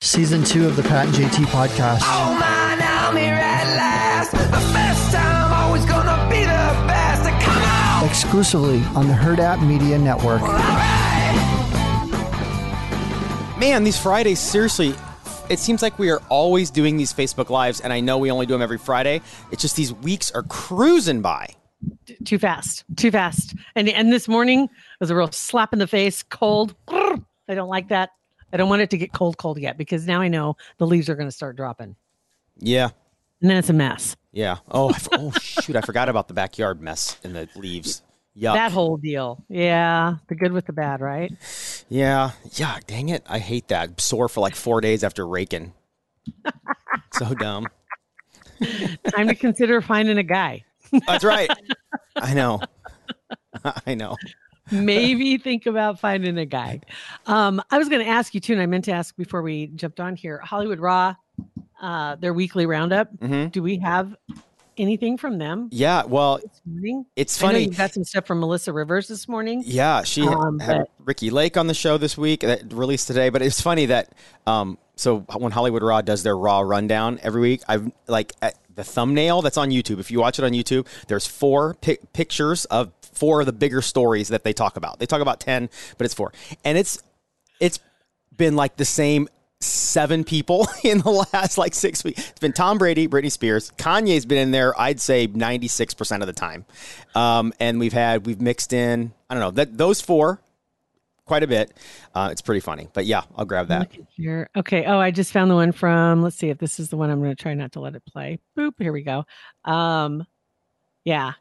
Season two of the Pat and JT podcast. Oh man, I'm here at last. The best time, always gonna be the best. Come on! Exclusively on the Hurrdat Media Network. Man, these Fridays, seriously, it seems like we are always doing these Facebook Lives, and I know we only do them every Friday. It's just these weeks are cruising by. too fast, too fast. And and this morning was a real slap in the face, cold. I don't like that. I don't want it to get cold, cold yet because now I know the leaves are going to start dropping, Yeah. and then it's a mess. Yeah. Oh, I oh shoot! I forgot about the backyard mess and the leaves. Yuck. That whole deal, yeah, the good with the bad, right? yeah. Yeah. Dang it! I hate that. I'm sore for like four days after raking. so dumb. Time to consider finding a guy. That's right. I know. I know. Maybe think about finding a guy. Um, I was going to ask you too, and I meant to ask before we jumped on here. Hollywood Raw, uh, their weekly roundup. Mhm. Do we have anything from them Yeah. Well, it's funny. you got some stuff from Melissa Rivers this morning. Yeah, she had- Um, had but- Ricki Lake on the show this week that released today. But it's funny that um, so when Hollywood Raw does their Raw rundown every week, I've like at the thumbnail that's on YouTube. If you watch it on YouTube, there's four pi- pictures of four of the bigger stories that they talk about. They talk about ten, but it's four, and it's it's been like the same seven people in the last like six weeks. It's been Tom Brady, Britney Spears, Kanye's been in there. I'd say ninety six percent of the time, um, and we've had we've mixed in I don't know that those four quite a bit. Uh, it's pretty funny, but yeah, I'll grab that. Here. Okay. Oh, I just found the one from, let's see if this is the one I'm going to try not to let it play. Boop. Here we go. Um, yeah.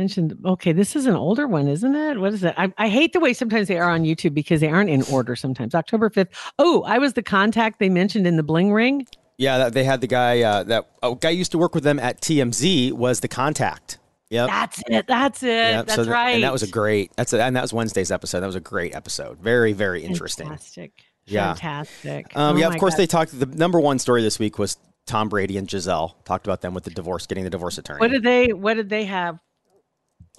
Mentioned. Okay. This is an older one, isn't it? What is it? I, I hate the way sometimes they are on YouTube because they aren't in order sometimes. October 5th. Oh, I was the contact they mentioned in the bling ring. Yeah, they had the guy uh, that a guy used to work with them at TMZ was the contact. Yep. That's it. That's it. Yep. That's so th- right. And that was a great. That's a, and that was Wednesday's episode. That was a great episode. Very very interesting. Fantastic. Yeah. Fantastic. Um, Oh yeah, of course God. they talked. The number one story this week was Tom Brady and Gisele. Talked about them with the divorce, getting the divorce attorney. What did they, what did they have?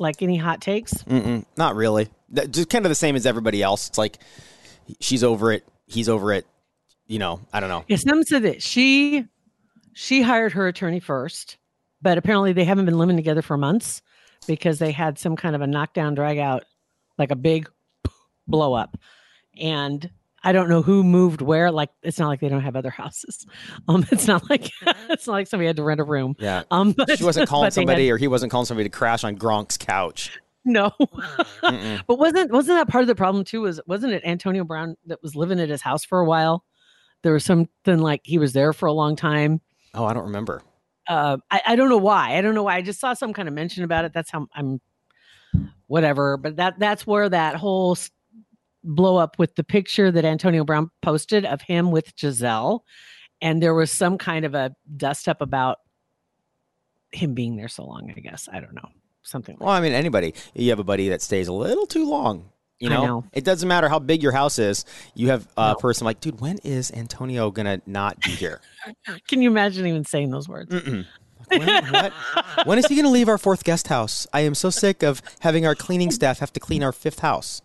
Like any hot takes? Mm-mm, not really. That, just kind of the same as everybody else. It's like she's over it. He's over it. You know, I don't know. Yeah, some said that she she hired her attorney first, but apparently they haven't been living together for months because they had some kind of a knockdown drag out, like a big blow up. And I don't know who moved where. Like it's not like they don't have other houses. Um, it's not like it's not like somebody had to rent a room. Yeah. Um, but, She wasn't calling but they had- somebody, or he wasn't calling somebody to crash on Gronk's couch. no. But wasn't wasn't that part of the problem too? Was wasn't it Antonio Brown that was living at his house for a while? There was something like he was there for a long time. Oh, I don't remember. uh, I, I don't know why. I don't know why. I just saw some kind of mention about it. That's how I'm, whatever. But that that's where that whole s- blow up with the picture that Antonio Brown posted of him with Gisele, and there was some kind of a dust up about him being there so long. I guess I don't know something. Like Well, I mean, anybody. You have a buddy that stays a little too long. You I know, know. it doesn't matter how big your house is. You have a No. person like, dude, when is Antonio gonna not be here? Can you imagine even saying those words? Mm-mm. When, what? when is he gonna leave our fourth guest house? I am so sick of having our cleaning staff have to clean our fifth house.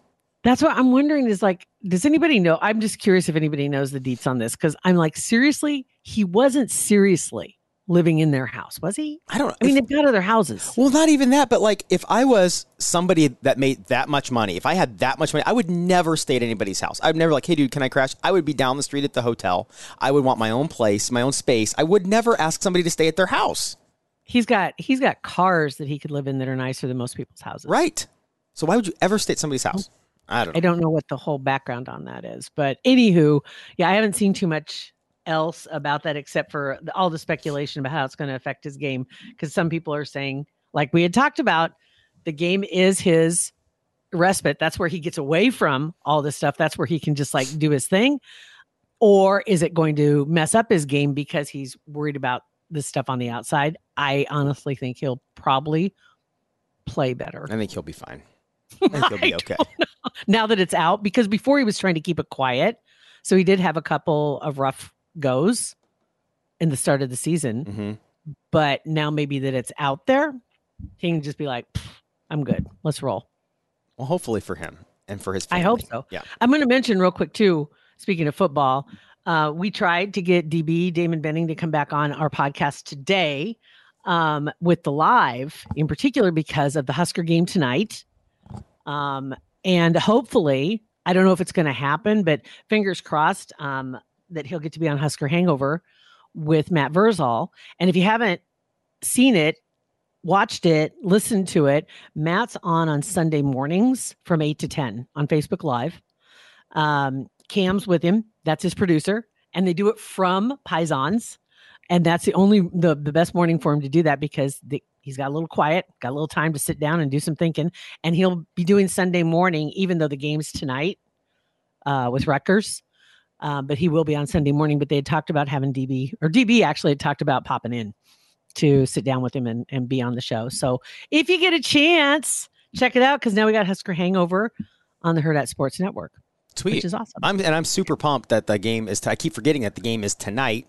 That's what I'm wondering is like, does anybody know? I'm just curious if anybody knows the deets on this because I'm like, seriously, he wasn't seriously living in their house, was he? I don't. I mean, if- they've got other houses. well, not even that, but like, if I was somebody that made that much money, if I had that much money, I would never stay at anybody's house. I'd never like, hey, dude, can I crash? I would be down the street at the hotel. I would want my own place, my own space. I would never ask somebody to stay at their house. He's got he's got cars that he could live in that are nicer than most people's houses. Right. So why would you ever stay at somebody's house? I don't know. I don't know what the whole background on that is, but anywho, yeah, I haven't seen too much else about that except for the, all the speculation about how it's going to affect his game. Because some people are saying, like we had talked about, the game is his respite. That's where he gets away from all this stuff. That's where he can just like do his thing. or is it going to mess up his game because he's worried about the stuff on the outside? I honestly think he'll probably play better I think he'll be fine. I think he'll be okay. now that it's out because before he was trying to keep it quiet. So he did have a couple of rough goes in the start of the season, hmm but now maybe that it's out there, he can just be like, I'm good. Let's roll. Well, hopefully for him and for his I hope so. Yeah. I'm going to mention real quick too. Speaking of football, uh, we tried to get DB Damon Benning to come back on our podcast today um, with the live, in particular because of the Husker game tonight. Um, and hopefully, I don't know if it's going to happen, but fingers crossed um, that he'll get to be on Husker Hangover with Matt Vrzal. And if you haven't seen it, watched it, listened to it, Matt's on on Sunday mornings from 8 to 10 on Facebook Live. Um, Cam's with him. That's his producer. And they do it from Pisons. And that's the only, the, the best morning for him to do that because the, he's got a little quiet, got a little time to sit down and do some thinking. And he'll be doing Sunday morning, even though the game's tonight uh, with Rutgers. Um, but he will be on Sunday morning. But they had talked about having DB, or DB actually had talked about popping in to sit down with him and, and be on the show. So if you get a chance, check it out because now we got Husker Hangover on the Hurrdat Sports Network, Sweet. which is awesome. I'm and I'm super pumped that the game is. T- I keep forgetting that the game is tonight.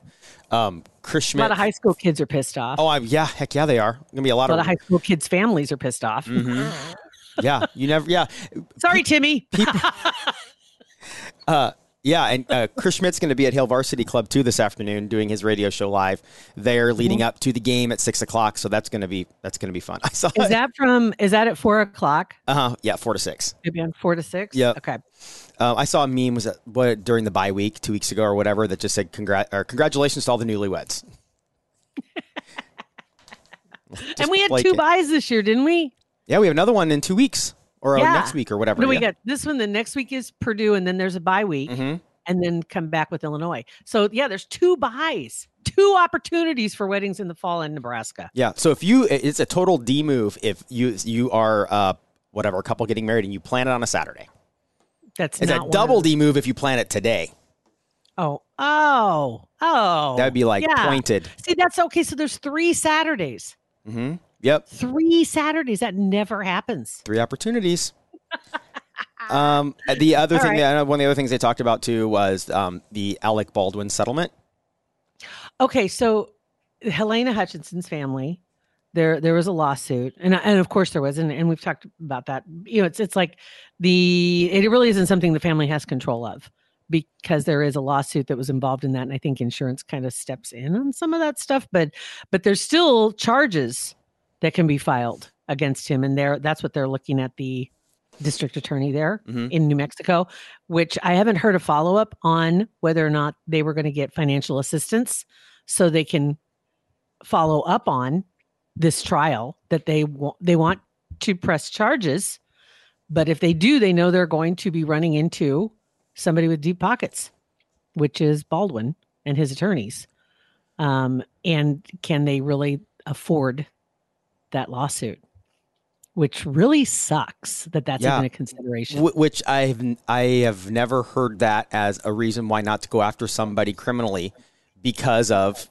Um, Chris a Schmidt. lot of high school kids are pissed off. oh, I, yeah, heck yeah, they are. Gonna be a lot, a lot of. of high school kids' families are pissed off. Mhm. yeah, you never. Yeah, Sorry, Timmy. uh, yeah, and uh, Chris Schmidt's going to be at Hill Varsity Club too this afternoon, doing his radio show live there, leading Mm-hmm. up to the game at six o'clock. So that's going to be that's going to be fun. I saw is it. that from? Is that at four o'clock? Uh huh. Yeah, four to six. Maybe on four to six. Yeah. Okay. Um, I saw a meme was that what during the bye week two weeks ago or whatever that just said congrat or congratulations to all the newlyweds. And we had like two it. buys this year, didn't we? Yeah, we have another one in two weeks or uh, Yeah. next week or whatever. What do we yeah. got? This one, the next week is Purdue, and then there's a bye week, Mhm. and then come back with Illinois. So yeah, there's two buys, two opportunities for weddings in the fall in Nebraska. Yeah. So if you, it's a total D move if you you are uh, whatever a couple getting married and you plan it on a Saturday. That's It's a double D move if you plan it today. Oh, oh, oh. That would be like yeah. pointed. See, that's okay. So there's three Saturdays. hmm Yep. Three Saturdays. That never happens. Three opportunities. um, the other All thing, right. that, one of the other things they talked about too was um, the Alec Baldwin settlement. Okay, so Helena Hutchinson's family, there there was a lawsuit, and and of course there was, and, and we've talked about that. You know, it's it's like the it really isn't something the family has control of because there is a lawsuit that was involved in that, and I think insurance kind of steps in on some of that stuff, but but there's still charges that can be filed against him, and there that's what they're looking at the district attorney there Mhm. in New Mexico, which I haven't heard a follow up on whether or not they were going to get financial assistance so they can follow up on this trial that they want they want to press charges but if they do they know they're going to be running into somebody with deep pockets which is Baldwin and his attorneys um, and can they really afford that lawsuit which really sucks that that's Yeah. even a consideration. Wh- which I've I have never heard that as a reason why not to go after somebody criminally because of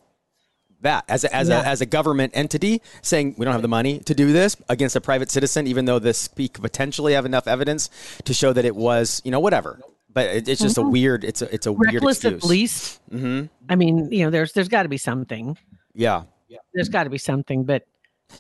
that. As a, as Yeah. a as a government entity saying we don't have the money to do this against a private citizen even though this could potentially have enough evidence to show that it was you know whatever. But it, it's just a weird it's a it's a weird Mm-hmm. reckless excuse. at least hmm i mean you know there's there's got to be something. Yeah. There's got to be something but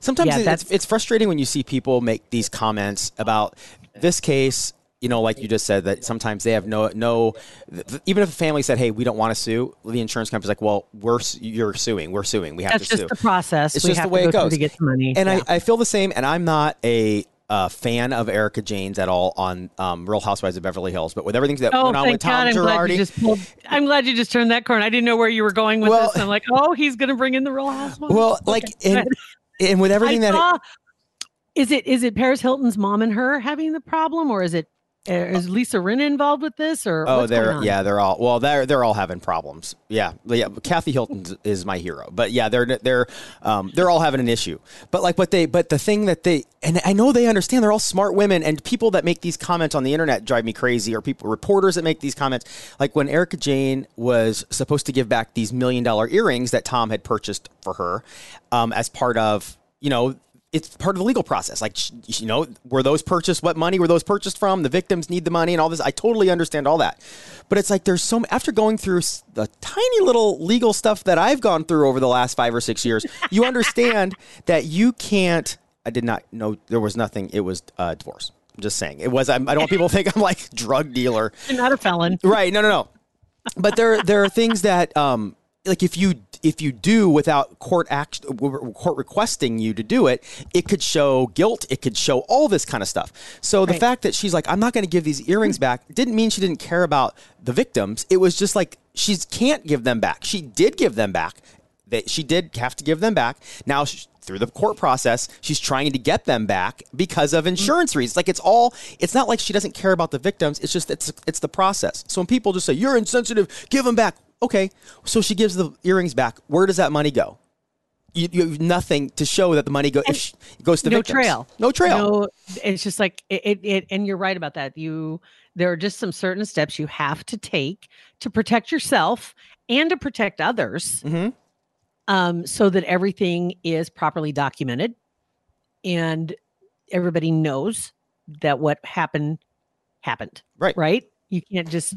Sometimes Yeah, it- that's- it's, it's frustrating when you see people make these comments about this case. You know, like you just said, that sometimes they have no no. th- Even if a family said, "Hey, we don't want to sue," the insurance company's like, "Well, we're you're suing. We're suing. We have that's to just sue." the process It's we just have the way to it goes. to get the money And Yeah. I, I feel the same. And I'm not a uh, fan of Erika Jaynes at all on um, Real Housewives of Beverly Hills, but with everything that Oh, went on with Tom God! I'm glad you just pulled. I'm glad you just turned that corner. I didn't know where you were going with Well- this. I'm like, oh, he's going to bring in the Real Housewives. well, like Okay, and. and with everything I that saw. Is it is it Paris Hilton's mom and her having the problem, or is it Is Lisa Rinna involved with this, or Oh, what's they're on? yeah, they're all well, they're they're all having problems. Yeah, yeah. Kathy Hilton is my hero, but yeah, they're they're um, they're all having an issue. But like, what they but the thing that they and I know they understand they're all smart women and people that make these comments on the internet drive me crazy, or people reporters that make these comments. Like when Erika Jayne was supposed to give back these million dollar earrings that Tom had purchased for her um, as part of you know it's part of the legal process. Like, you know, were those purchased? What money were those purchased from? The victims need the money and all this. I totally understand all that. But it's like there's so after going through the tiny little legal stuff that I've gone through over the last five or six years, you understand that you can't. I did not know there was nothing. It was uh, divorce. I'm just saying it was. I'm, I don't want people to think I'm like drug dealer. You're not a felon. Right. No, no, no. But there there are things that um like if you if you do without court act court requesting you to do it, it could show guilt, it could show all this kind of stuff. So the Right. fact that she's like I'm not going to give these earrings back didn't mean she didn't care about the victims. It was just like she can't give them back. She did give them back. That she did have to give them back. Now sh through the court process, she's trying to get them back because of mm. insurance reasons. Like it's all, it's not like she doesn't care about the victims. It's just it's it's the process. So when people just say you're insensitive, give them back. Okay, so she gives the earrings back. Where does that money go? You, you have nothing to show that the money go, she, goes to no victims. trail. No trail. No, it's just like it, it, it. And you're right about that. You there are just some certain steps you have to take to protect yourself and to protect others, Mhm. um, so that everything is properly documented and everybody knows that what happened happened. Right. Right. You can't just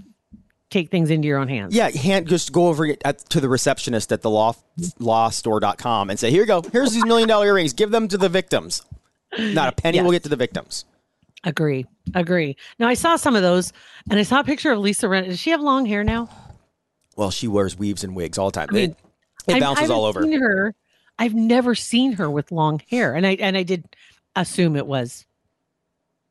take things into your own hands. Yeah, hand just go over at, to the receptionist at the law lawstore.com and say, "Here you go. Here's these million dollar earrings. Give them to the victims. Not a penny will get to the victims." Agree. Agree. Now I saw some of those, and I saw a picture of Lisa Ren. Does she have long hair now? Well, she wears weaves and wigs all the time. I mean, it it bounces all over. Seen her. I've never seen her with long hair, and I and I did assume it was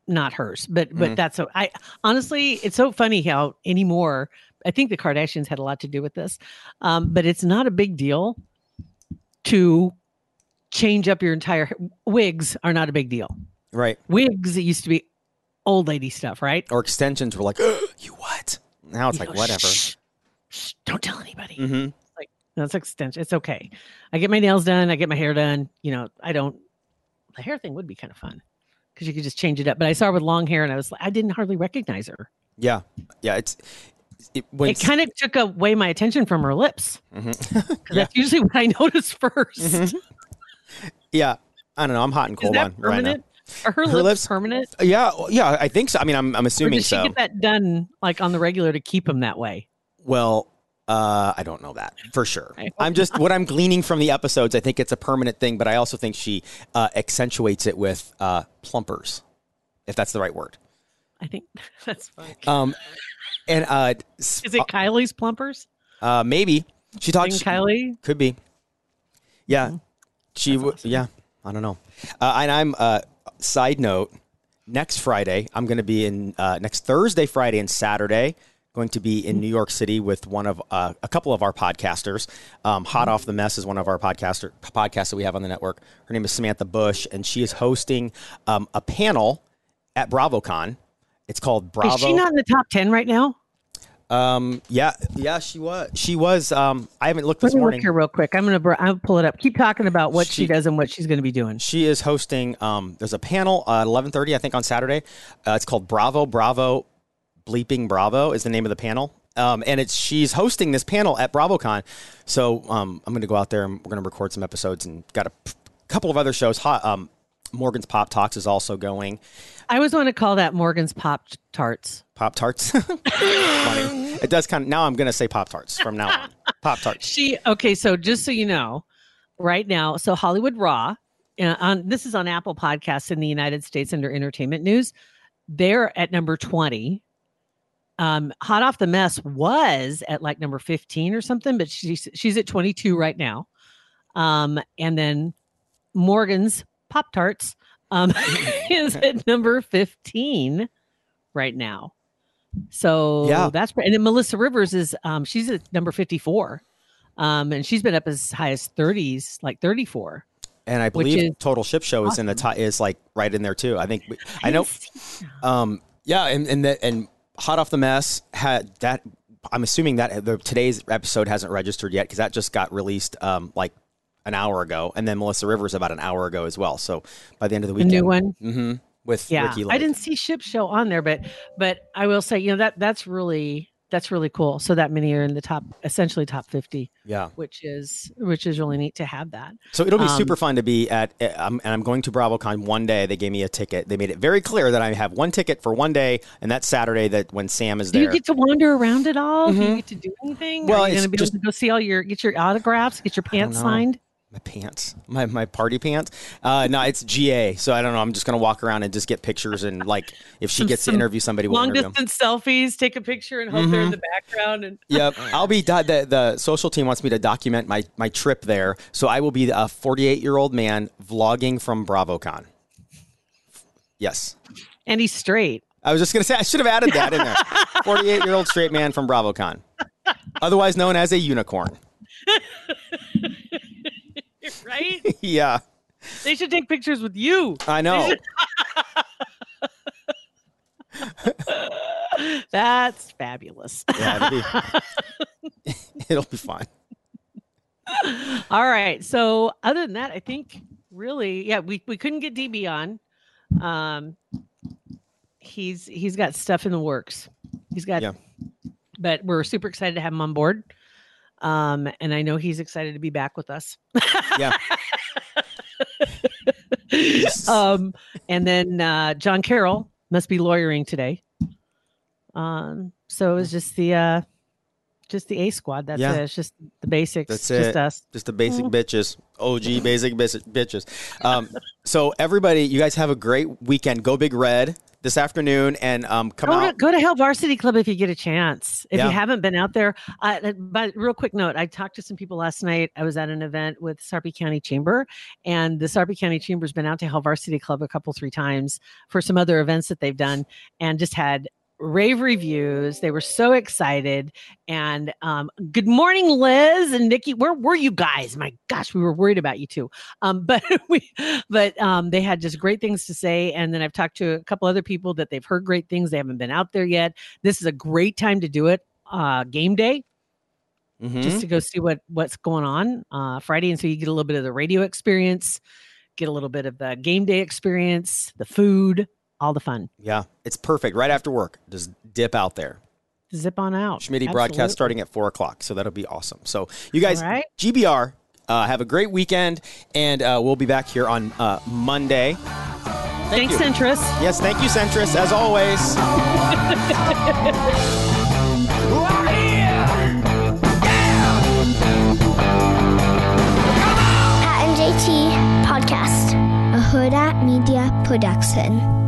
not hers, but but Mhm. that's so. I honestly, it's so funny how anymore. I think the Kardashians had a lot to do with this, um, but it's not a big deal to change up your entire wigs. Are not a big deal. Right. Wigs it used to be old lady stuff, right? Or extensions were like, "You what?" Now it's You like know, whatever. shh, shh, don't tell anybody. Mhm. That's extension. It's okay. I get my nails done. I get my hair done. You know, I don't. The hair thing would be kind of fun because you could just change it up. But I saw her with long hair, and I was like, I didn't hardly recognize her. Yeah. Yeah, it's it, it kind of took away my attention from her lips. Mhm. 'Cause Yeah. That's usually what I notice 1st Mhm. Yeah, I don't know. I'm hot and cold on right now. Are her, Her lips, lips- permanent? Yeah, yeah, I think so. I mean, I'm I'm Or assuming does she so. get that done like on the regular to keep them that way? Well, uh, I don't know that for sure. I'm just what I'm gleaning from the episodes. I think it's a permanent thing, but I also think she uh, accentuates it with uh, plumpers, if that's the right word. I think that's fun. Um, and uh, Is it Kylie's plumpers? uh, maybe she talks. Kylie? Could be. Yeah, Mm-hmm. she. W- Yeah, I don't know. Uh, and I'm. Uh, side note: next Friday, I'm going to be in. Uh, next Thursday, Friday, and Saturday, going to be in New York City with one of uh, a couple of our podcasters. Um, Hot off the mess is one of our podcaster podcasts that we have on the network. Her name is Samantha Bush, and she is hosting um, a panel at BravoCon. It's called Bravo. Is she not in the top 10 right now? um, yeah, yeah, she was. She was. Um, I haven't looked Let this me morning. look here real quick. I'm gonna br- I'll pull it up. Keep talking about what she, She- does and what she's gonna be doing. She is hosting. Um, there's a panel uh, at 11:30, I think, on Saturday. Uh, it's called Bravo Bravo, bleeping Bravo is the name of the panel. Um, and it's she's hosting this panel at BravoCon. So um, I'm going to go out there and we're going to record some episodes and got a p- couple of other shows. Hot, um, Morgan's Pop Talks is also going. I always want to call that Morgan's Pop Tarts. Pop Tarts. Funny. It does kind of. Now I'm going to say Pop Tarts from now on. Pop Tarts. She okay. So just so you know, right now, so Hollywood Raw, uh, on this is on Apple Podcasts in the United States under Entertainment News. They're at number twenty. Um, Hot off the mess was at like number fifteen or something, but she's she's at twenty two right now. Um, and then Morgan's Pop Tarts um, is at number fifteen right now. So Yeah. that's and then Melissa Rivers is um she's at number 54. Um and she's been up as high as 30s, like 34. And I believe Total Ship Show is in the top. Is like right in there too. I think. We, I know. didn't see that. Um, Yeah, and and the, and hot off the mess had that. I'm assuming that the today's episode hasn't registered yet because that just got released um, like an hour ago, and then Melissa Rivers about an hour ago as well. So by the end of the weekend, new one. hmm with Yeah, I didn't see Ship Show on there, but but I will say, you know that that's really that's really cool. So that many are in the top, essentially top fifty, Yeah, which is which is really neat to have that. so it'll be Um, super fun to be at. Um, and I'm going to BravoCon one day. They gave me a ticket. They made it very clear that I have one ticket for one day, and that's Saturday. That when Sam is Do there. you get to wander around at all? Do you get to do anything? Well, are you going to be just- able to go see all your get your autographs, get your pants signed? My pants, my my party pants. Uh, no, it's GA. So I don't know. I'm just gonna walk around and just get pictures and like if she gets to interview somebody, we'll Long interview distance selfies, take a picture, and hope they're in the background. And Yep, I'll be. The, the social team wants me to document my my trip there, so I will be a 48 year old man vlogging from BravoCon. Yes, and he's straight. I was just gonna say I should have added that in there. 48 year old straight man from BravoCon, otherwise known as a unicorn. Right? yeah, they should take pictures with you. I know. That's fabulous. Yeah, it'll be, it'll be fun. All right. So other than that, I think really, yeah, we, we couldn't get DB on. Um he's he's got stuff in the works. He's got Yeah. but we're super excited to have him on board. Um, and I know he's excited to be back with us. Yeah. um, and then uh, John Carroll must be lawyering today. Um, so it was just the uh, just the A squad. That's Yeah. it. It's just the basics. That's just us. Just the basic Mm-hmm. bitches. OG basic bitches. Um, so everybody, you guys have a great weekend. Go Big Red this afternoon and um, come Go to, out. go to Hell Varsity Club if you get a chance. If Yeah. you haven't been out there, uh, but real quick note: I talked to some people last night. I was at an event with Sarpy County Chamber, and the Sarpy County Chamber's been out to Hell Varsity Club a couple, three times for some other events that they've done, and just had rave reviews. They were so excited. And um, good morning, Liz and Nikki. Where were you guys? My gosh, we were worried about you too. Um, but we, but um, they had just great things to say. And then I've talked to a couple other people that they've heard great things. They haven't been out there yet. This is a great time to do it. Uh, game day, Mhm. just to go see what what's going on uh, Friday, and so you get a little bit of the radio experience, get a little bit of the game day experience, the food, all the fun. Yeah, it's perfect. Right after work, just dip out there. Zip on out. Schmitty broadcast starting at four o'clock, so that'll be awesome. So you guys, All right. GBR, uh, have a great weekend, and uh, we'll be back here on uh, Monday. Thanks, you. Centris. Yes, thank you, Centris, as always. We're here. Yeah. Pat and JT Podcast, a Hurrdat Media Production.